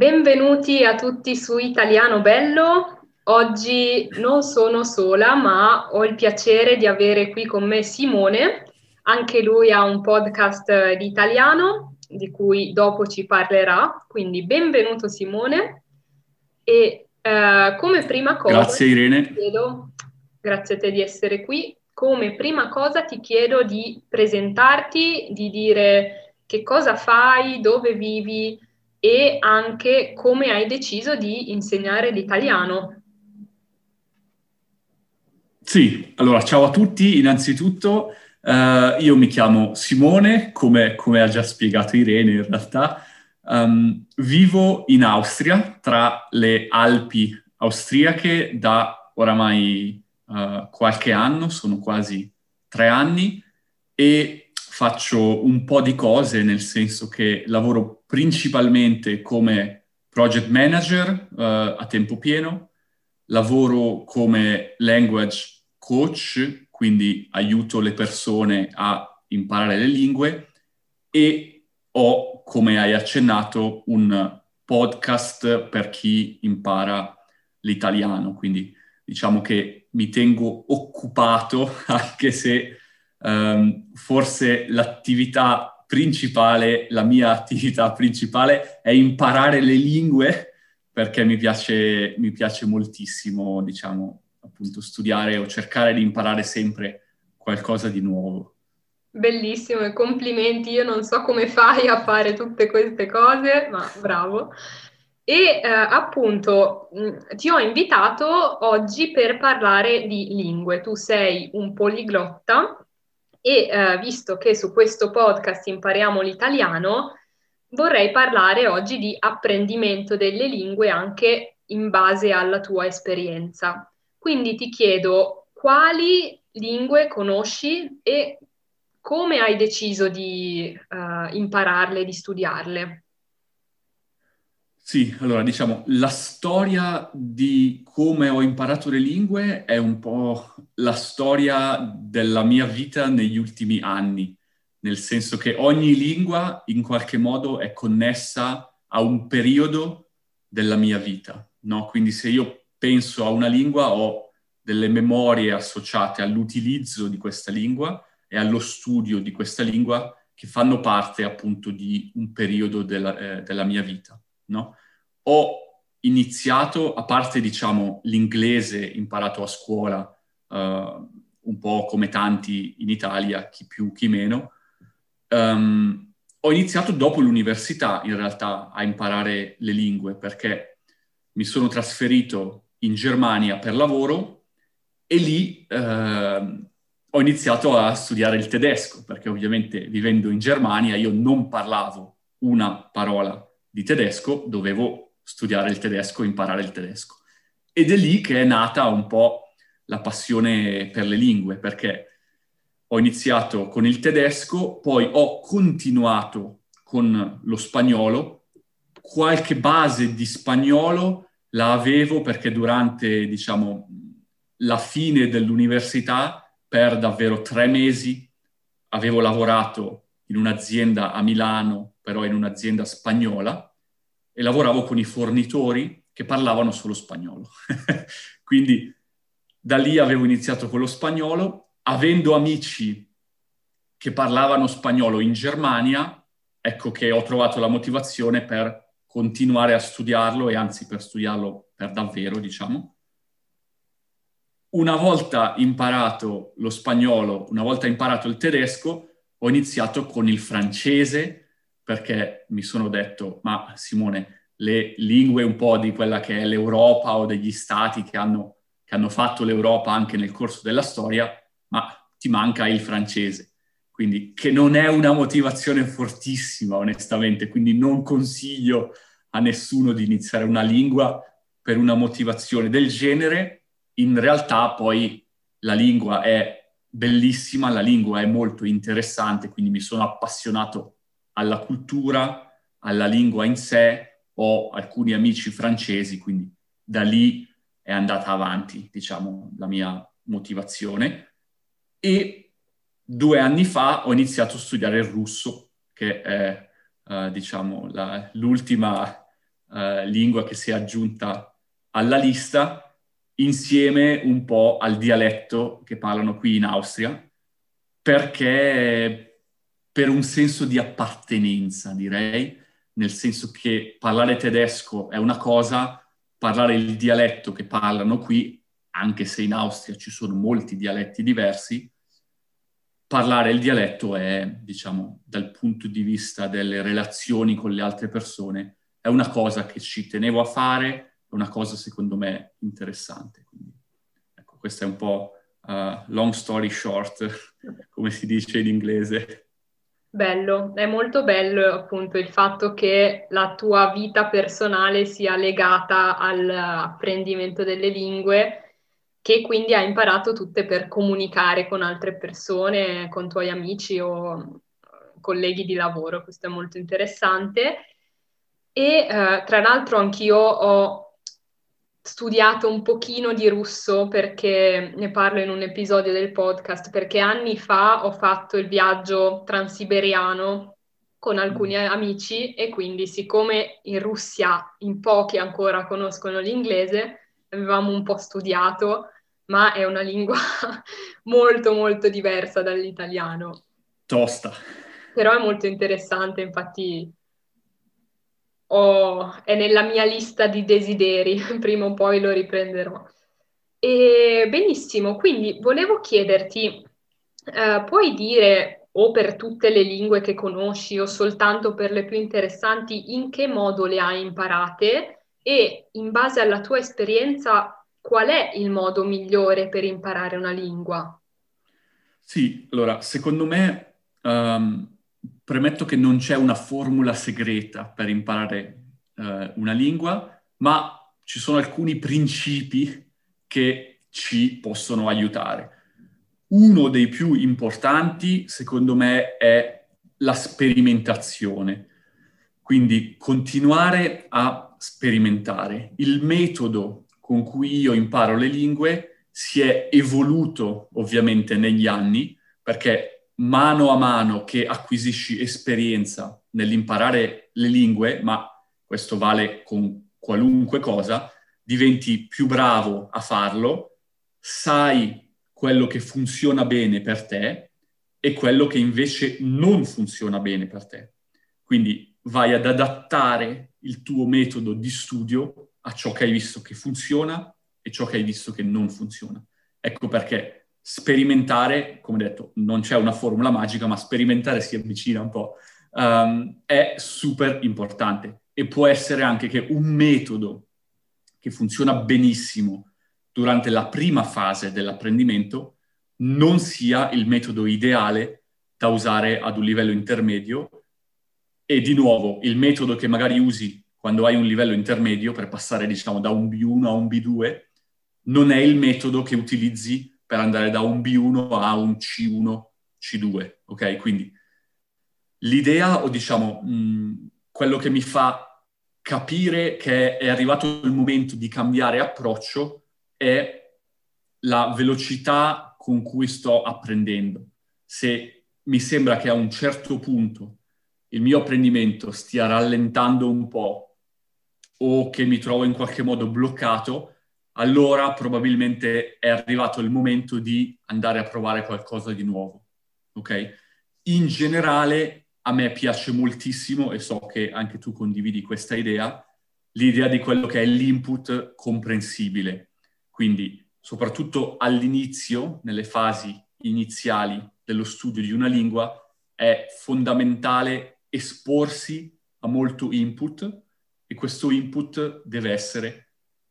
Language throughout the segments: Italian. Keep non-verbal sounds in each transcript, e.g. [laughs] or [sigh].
Benvenuti a tutti su Italiano Bello. Oggi non sono sola, ma ho il piacere di avere qui con me Simone. Anche lui ha un podcast di italiano di cui dopo ci parlerà. Quindi benvenuto Simone. E eh, come prima cosa... Grazie Irene. Chiedo, grazie a te di essere qui. Come prima cosa ti chiedo di presentarti, di dire che cosa fai, dove vivi e anche come hai deciso di insegnare l'italiano. Sì, allora ciao a tutti, innanzitutto uh, io mi chiamo Simone, come, come, ha già spiegato Irene in realtà, um, vivo in Austria, tra le Alpi austriache da oramai uh, qualche anno, sono quasi tre anni, e faccio un po' di cose, nel senso che lavoro principalmente come project manager uh, a tempo pieno, lavoro come language coach, quindi aiuto le persone a imparare le lingue e ho, come hai accennato, un podcast per chi impara l'italiano, quindi diciamo che mi tengo occupato [laughs] anche se um, forse l'attività principale, la mia attività principale è imparare le lingue perché mi piace, mi piace moltissimo, diciamo, appunto studiare o cercare di imparare sempre qualcosa di nuovo. Bellissimo e complimenti, io non so come fai a fare tutte queste cose, ma bravo. E eh, appunto mh, ti ho invitato oggi per parlare di lingue. Tu sei un poliglotta e eh, visto che su questo podcast impariamo l'italiano, vorrei parlare oggi di apprendimento delle lingue anche in base alla tua esperienza. Quindi ti chiedo quali lingue conosci e come hai deciso di uh, impararle, di studiarle? Sì, allora diciamo, la storia di come ho imparato le lingue è un po' la storia della mia vita negli ultimi anni, nel senso che ogni lingua in qualche modo è connessa a un periodo della mia vita, no? Quindi se io penso a una lingua ho delle memorie associate all'utilizzo di questa lingua e allo studio di questa lingua che fanno parte appunto di un periodo della, eh, della mia vita, no? ho iniziato, a parte diciamo l'inglese imparato a scuola, un po' come tanti in Italia, chi più, chi meno, um, ho iniziato dopo l'università in realtà a imparare le lingue perché mi sono trasferito in Germania per lavoro e lì uh, ho iniziato a studiare il tedesco perché ovviamente vivendo in Germania io non parlavo una parola di tedesco, dovevo studiare il tedesco, imparare il tedesco. Ed è lì che è nata un po' la passione per le lingue, perché ho iniziato con il tedesco, poi ho continuato con lo spagnolo, qualche base di spagnolo la avevo perché durante, diciamo, la fine dell'università, per davvero tre mesi, avevo lavorato in un'azienda a Milano, però in un'azienda spagnola, e lavoravo con i fornitori che parlavano solo spagnolo. [laughs] Quindi da lì avevo iniziato con lo spagnolo, avendo amici che parlavano spagnolo in Germania, ecco che ho trovato la motivazione per continuare a studiarlo e anzi per studiarlo per davvero, diciamo. Una volta imparato lo spagnolo, una volta imparato il tedesco, ho iniziato con il francese perché mi sono detto, ma Simone, le lingue un po' di quella che è l'Europa o degli stati che hanno, che hanno fatto l'Europa anche nel corso della storia, ma ti manca il francese. Quindi, che non è una motivazione fortissima, onestamente, quindi non consiglio a nessuno di iniziare una lingua per una motivazione del genere. In realtà poi la lingua è bellissima, la lingua è molto interessante, quindi mi sono appassionato alla cultura, alla lingua in sé, ho alcuni amici francesi, quindi da lì è andata avanti, diciamo, la mia motivazione. E due anni fa ho iniziato a studiare il russo, che è, uh, diciamo, la, l'ultima, uh, lingua che si è aggiunta alla lista, insieme un po' al dialetto che parlano qui in Austria, perché per un senso di appartenenza, direi, nel senso che parlare tedesco è una cosa, parlare il dialetto che parlano qui, anche se in Austria ci sono molti dialetti diversi, parlare il dialetto è, diciamo, dal punto di vista delle relazioni con le altre persone, è una cosa che ci tenevo a fare, è una cosa secondo me interessante. Quindi, ecco, questa è un po' uh, long story short, [laughs] come si dice in inglese. Bello, è molto bello appunto il fatto che la tua vita personale sia legata all'apprendimento delle lingue che quindi hai imparato tutte per comunicare con altre persone, con tuoi amici o colleghi di lavoro. Questo è molto interessante. E eh, tra l'altro anch'io ho studiato un pochino di russo perché ne parlo in un episodio del podcast, perché anni fa ho fatto il viaggio transiberiano con alcuni mm. amici e quindi siccome in Russia in pochi ancora conoscono l'inglese, avevamo un po' studiato, ma è una lingua [laughs] molto molto diversa dall'italiano. Tosta. Però è molto interessante, infatti ho, è nella mia lista di desideri, [laughs] prima o poi lo riprenderò. E, benissimo, quindi volevo chiederti, eh, puoi dire o per tutte le lingue che conosci o soltanto per le più interessanti in che modo le hai imparate? e in base alla tua esperienza qual è il modo migliore per imparare una lingua? Sì, allora, secondo me, um, premetto che non c'è una formula segreta per imparare uh, una lingua, ma ci sono alcuni principi che ci possono aiutare. Uno dei più importanti, secondo me, è la sperimentazione. Quindi continuare a sperimentare. Il metodo con cui io imparo le lingue si è evoluto ovviamente negli anni, perché mano a mano che acquisisci esperienza nell'imparare le lingue, ma questo vale con qualunque cosa, diventi più bravo a farlo, sai quello che funziona bene per te e quello che invece non funziona bene per te. Quindi vai ad adattare il tuo metodo di studio a ciò che hai visto che funziona e ciò che hai visto che non funziona. Ecco perché sperimentare, come detto, non c'è una formula magica, ma sperimentare si avvicina un po', um, è super importante. E può essere anche che un metodo che funziona benissimo durante la prima fase dell'apprendimento non sia il metodo ideale da usare ad un livello intermedio. E di nuovo, il metodo che magari usi quando hai un livello intermedio per passare, diciamo, da un B1 a un B2, non è il metodo che utilizzi per andare da un B1 a un C1, C2, ok? Quindi l'idea, o diciamo, mh, quello che mi fa capire che è arrivato il momento di cambiare approccio è la velocità con cui sto apprendendo. Se mi sembra che a un certo punto il mio apprendimento stia rallentando un po' o che mi trovo in qualche modo bloccato, allora probabilmente è arrivato il momento di andare a provare qualcosa di nuovo. Ok? In generale a me piace moltissimo e so che anche tu condividi questa idea, l'idea di quello che è l'input comprensibile. Quindi soprattutto all'inizio, nelle fasi iniziali dello studio di una lingua, è fondamentale esporsi a molto input e questo input deve essere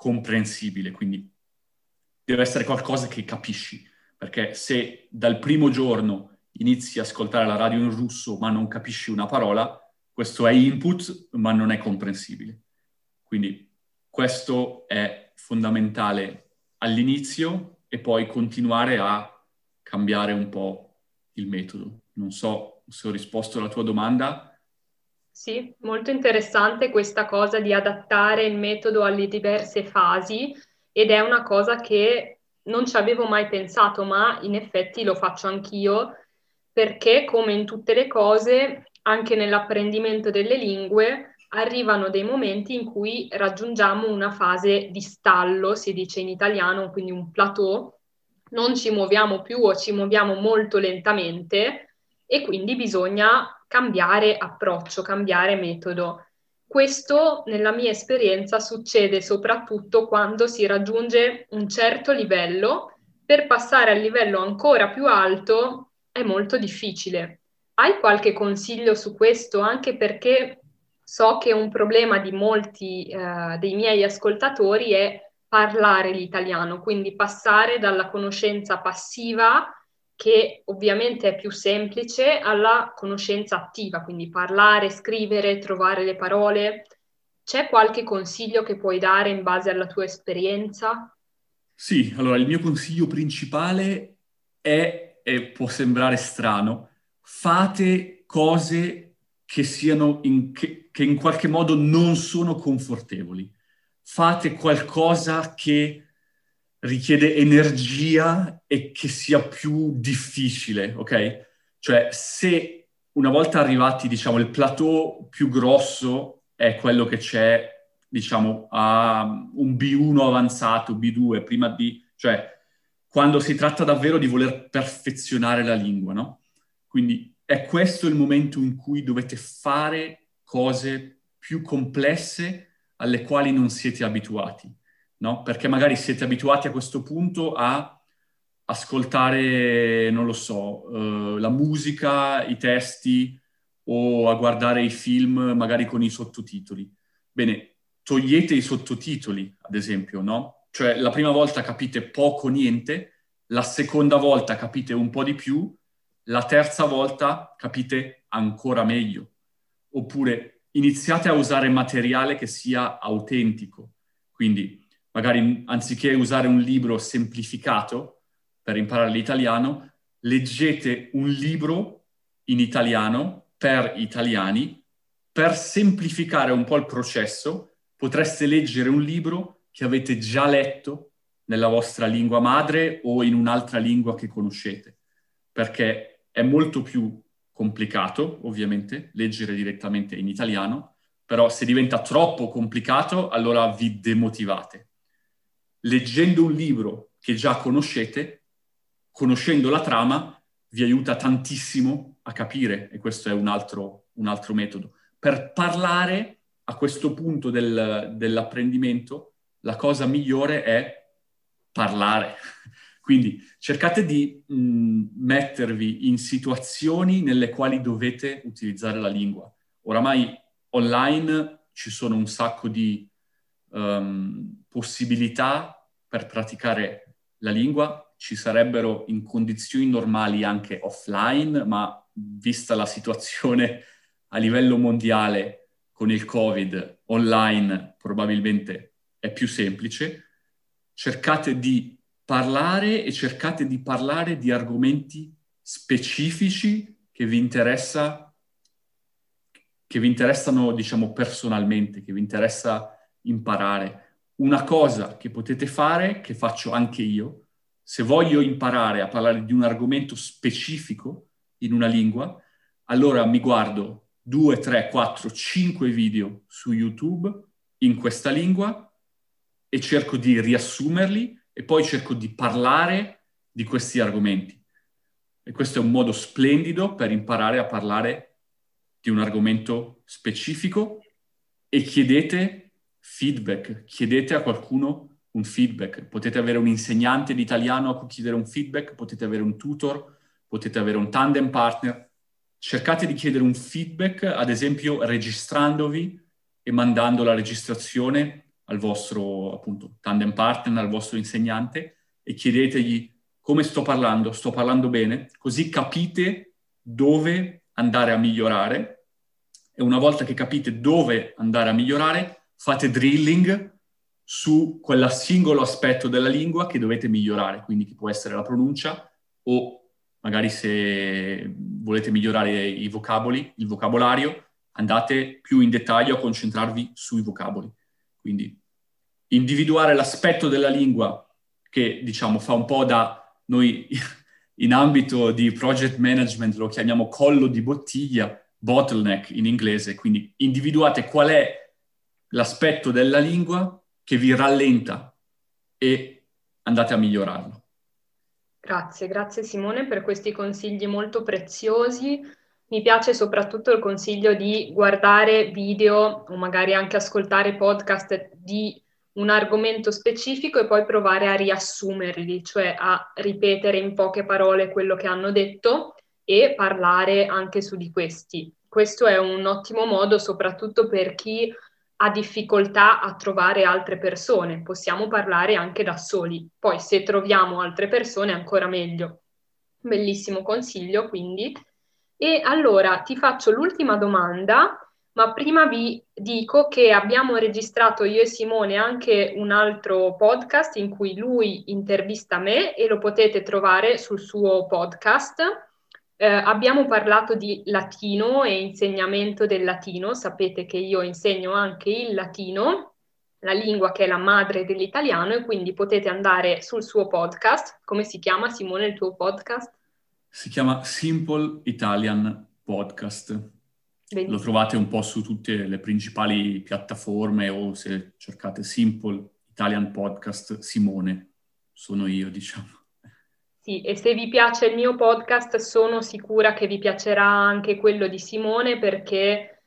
comprensibile, quindi deve essere qualcosa che capisci, perché se dal primo giorno inizi a ascoltare la radio in russo ma non capisci una parola, questo è input ma non è comprensibile. Quindi questo è fondamentale all'inizio e poi continuare a cambiare un po' il metodo. Non so se ho risposto alla tua domanda. Sì, molto interessante questa cosa di adattare il metodo alle diverse fasi ed è una cosa che non ci avevo mai pensato, ma in effetti lo faccio anch'io perché come in tutte le cose, anche nell'apprendimento delle lingue, arrivano dei momenti in cui raggiungiamo una fase di stallo, si dice in italiano, quindi un plateau, non ci muoviamo più o ci muoviamo molto lentamente e quindi bisogna cambiare approccio, cambiare metodo. Questo, nella mia esperienza, succede soprattutto quando si raggiunge un certo livello. Per passare al livello ancora più alto è molto difficile. Hai qualche consiglio su questo? Anche perché so che un problema di molti eh, dei miei ascoltatori è parlare l'italiano, quindi passare dalla conoscenza passiva che ovviamente è più semplice, alla conoscenza attiva, quindi parlare, scrivere, trovare le parole. C'è qualche consiglio che puoi dare in base alla tua esperienza? Sì, allora il mio consiglio principale è, e può sembrare strano, fate cose che siano in, che, che in qualche modo non sono confortevoli. Fate qualcosa che richiede energia e che sia più difficile, ok? Cioè, se una volta arrivati, diciamo, il plateau più grosso è quello che c'è, diciamo, a un B1 avanzato, B2, prima di... cioè, quando si tratta davvero di voler perfezionare la lingua, no? Quindi è questo il momento in cui dovete fare cose più complesse alle quali non siete abituati no? Perché magari siete abituati a questo punto a ascoltare, non lo so, uh, la musica, i testi o a guardare i film magari con i sottotitoli. Bene, togliete i sottotitoli, ad esempio, no? Cioè la prima volta capite poco niente, la seconda volta capite un po' di più, la terza volta capite ancora meglio. Oppure iniziate a usare materiale che sia autentico. Quindi magari anziché usare un libro semplificato per imparare l'italiano, leggete un libro in italiano per italiani, per semplificare un po' il processo, potreste leggere un libro che avete già letto nella vostra lingua madre o in un'altra lingua che conoscete, perché è molto più complicato, ovviamente, leggere direttamente in italiano, però se diventa troppo complicato, allora vi demotivate leggendo un libro che già conoscete, conoscendo la trama, vi aiuta tantissimo a capire, e questo è un altro, un altro metodo. Per parlare a questo punto del, dell'apprendimento, la cosa migliore è parlare. [laughs] Quindi cercate di mh, mettervi in situazioni nelle quali dovete utilizzare la lingua. Oramai online ci sono un sacco di um, possibilità per praticare la lingua, ci sarebbero in condizioni normali anche offline, ma vista la situazione a livello mondiale con il Covid, online probabilmente è più semplice. Cercate di parlare e cercate di parlare di argomenti specifici che vi interessa che vi interessano, diciamo, personalmente, che vi interessa imparare. Una cosa che potete fare, che faccio anche io, se voglio imparare a parlare di un argomento specifico in una lingua, allora mi guardo 2, 3, 4, 5 video su YouTube in questa lingua e cerco di riassumerli e poi cerco di parlare di questi argomenti. E questo è un modo splendido per imparare a parlare di un argomento specifico e chiedete feedback, chiedete a qualcuno un feedback, potete avere un insegnante di italiano a cui chiedere un feedback, potete avere un tutor, potete avere un tandem partner, cercate di chiedere un feedback, ad esempio registrandovi e mandando la registrazione al vostro appunto tandem partner, al vostro insegnante e chiedetegli come sto parlando, sto parlando bene, così capite dove andare a migliorare. E una volta che capite dove andare a migliorare, fate drilling su quel singolo aspetto della lingua che dovete migliorare, quindi che può essere la pronuncia o magari se volete migliorare i vocaboli, il vocabolario, andate più in dettaglio a concentrarvi sui vocaboli. Quindi individuare l'aspetto della lingua che diciamo fa un po' da noi [laughs] in ambito di project management lo chiamiamo collo di bottiglia, bottleneck in inglese, quindi individuate qual è l'aspetto della lingua che vi rallenta e andate a migliorarlo. Grazie, grazie Simone per questi consigli molto preziosi. Mi piace soprattutto il consiglio di guardare video o magari anche ascoltare podcast di un argomento specifico e poi provare a riassumerli, cioè a ripetere in poche parole quello che hanno detto e parlare anche su di questi. Questo è un ottimo modo soprattutto per chi ha difficoltà a trovare altre persone. Possiamo parlare anche da soli. Poi se troviamo altre persone ancora meglio. Bellissimo consiglio, quindi. E allora ti faccio l'ultima domanda, ma prima vi dico che abbiamo registrato io e Simone anche un altro podcast in cui lui intervista me e lo potete trovare sul suo podcast eh, abbiamo parlato di latino e insegnamento del latino, sapete che io insegno anche il latino, la lingua che è la madre dell'italiano e quindi potete andare sul suo podcast. Come si chiama Simone il tuo podcast? Si chiama Simple Italian Podcast. Benissimo. Lo trovate un po' su tutte le principali piattaforme o se cercate Simple Italian Podcast Simone, sono io diciamo. Sì, e se vi piace il mio podcast sono sicura che vi piacerà anche quello di Simone perché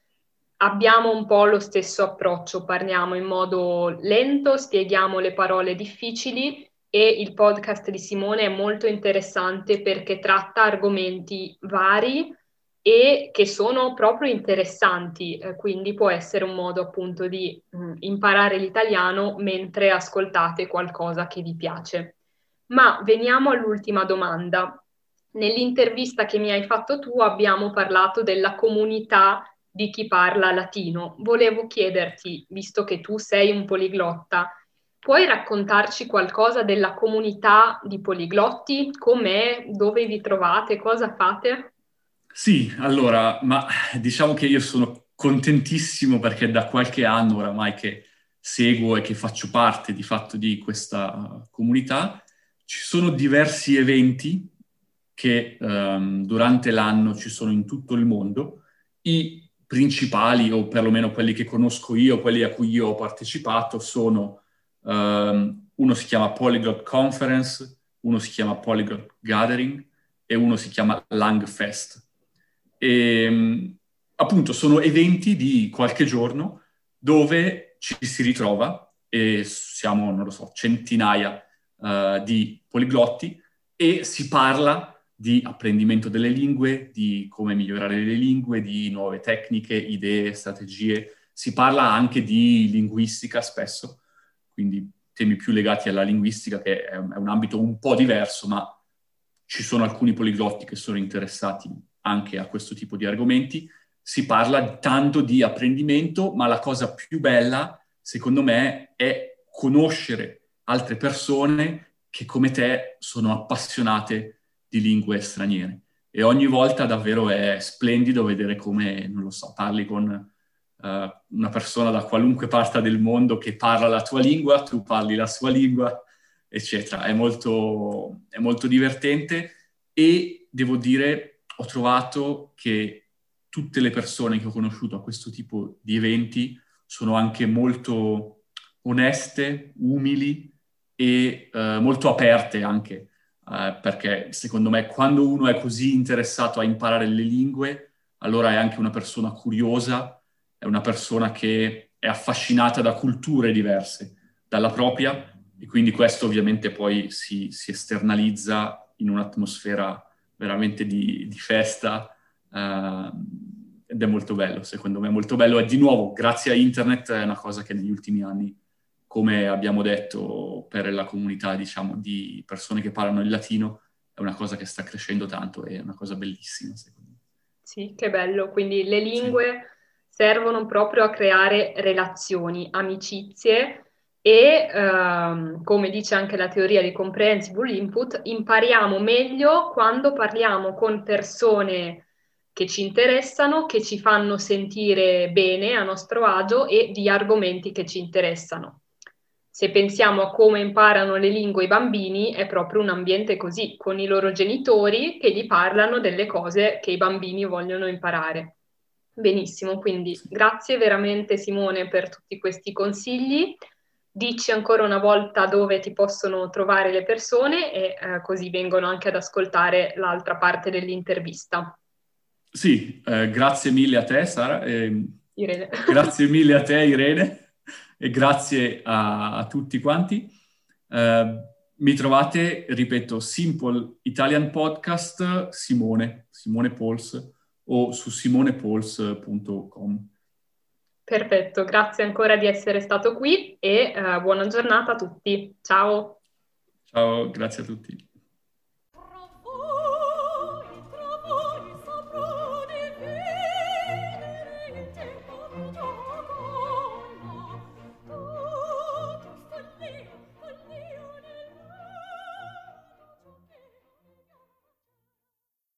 abbiamo un po' lo stesso approccio, parliamo in modo lento, spieghiamo le parole difficili e il podcast di Simone è molto interessante perché tratta argomenti vari e che sono proprio interessanti, eh, quindi può essere un modo appunto di mm, imparare l'italiano mentre ascoltate qualcosa che vi piace. Ma veniamo all'ultima domanda. Nell'intervista che mi hai fatto tu abbiamo parlato della comunità di chi parla latino. Volevo chiederti, visto che tu sei un poliglotta, puoi raccontarci qualcosa della comunità di poliglotti? Com'è? Dove vi trovate? Cosa fate? Sì, allora, ma diciamo che io sono contentissimo perché da qualche anno oramai che seguo e che faccio parte di fatto di questa comunità ci sono diversi eventi che um, durante l'anno ci sono in tutto il mondo. I principali, o perlomeno quelli che conosco io, quelli a cui io ho partecipato, sono um, uno si chiama Polyglot Conference, uno si chiama Polyglot Gathering e uno si chiama Langfest. E, um, appunto sono eventi di qualche giorno dove ci si ritrova e siamo, non lo so, centinaia uh, di poliglotti e si parla di apprendimento delle lingue, di come migliorare le lingue, di nuove tecniche, idee, strategie. Si parla anche di linguistica spesso, quindi temi più legati alla linguistica, che è un ambito un po' diverso, ma ci sono alcuni poliglotti che sono interessati anche a questo tipo di argomenti. Si parla tanto di apprendimento, ma la cosa più bella, secondo me, è conoscere altre persone che come te sono appassionate di lingue straniere. E ogni volta davvero è splendido vedere come, non lo so, parli con uh, una persona da qualunque parte del mondo che parla la tua lingua, tu parli la sua lingua, eccetera. È molto, è molto divertente e devo dire, ho trovato che tutte le persone che ho conosciuto a questo tipo di eventi sono anche molto oneste, umili e eh, molto aperte anche, eh, perché secondo me quando uno è così interessato a imparare le lingue, allora è anche una persona curiosa, è una persona che è affascinata da culture diverse dalla propria e quindi questo ovviamente poi si, si esternalizza in un'atmosfera veramente di, di festa eh, ed è molto bello, secondo me molto bello. E di nuovo grazie a internet è una cosa che negli ultimi anni come abbiamo detto, per la comunità, diciamo, di persone che parlano il latino, è una cosa che sta crescendo tanto e è una cosa bellissima, secondo me. Sì, che bello. Quindi le lingue sì. servono proprio a creare relazioni, amicizie e, ehm, come dice anche la teoria di comprehensible input, impariamo meglio quando parliamo con persone che ci interessano, che ci fanno sentire bene a nostro agio e di argomenti che ci interessano se pensiamo a come imparano le lingue i bambini, è proprio un ambiente così, con i loro genitori che gli parlano delle cose che i bambini vogliono imparare. Benissimo, quindi grazie veramente Simone per tutti questi consigli. Dici ancora una volta dove ti possono trovare le persone e eh, così vengono anche ad ascoltare l'altra parte dell'intervista. Sì, eh, grazie mille a te Sara. Eh, Irene. Grazie mille a te Irene e grazie a, a tutti quanti. Uh, mi trovate, ripeto, Simple Italian Podcast Simone, Simone Pols o su simonepols.com. Perfetto, grazie ancora di essere stato qui e uh, buona giornata a tutti. Ciao. Ciao, grazie a tutti.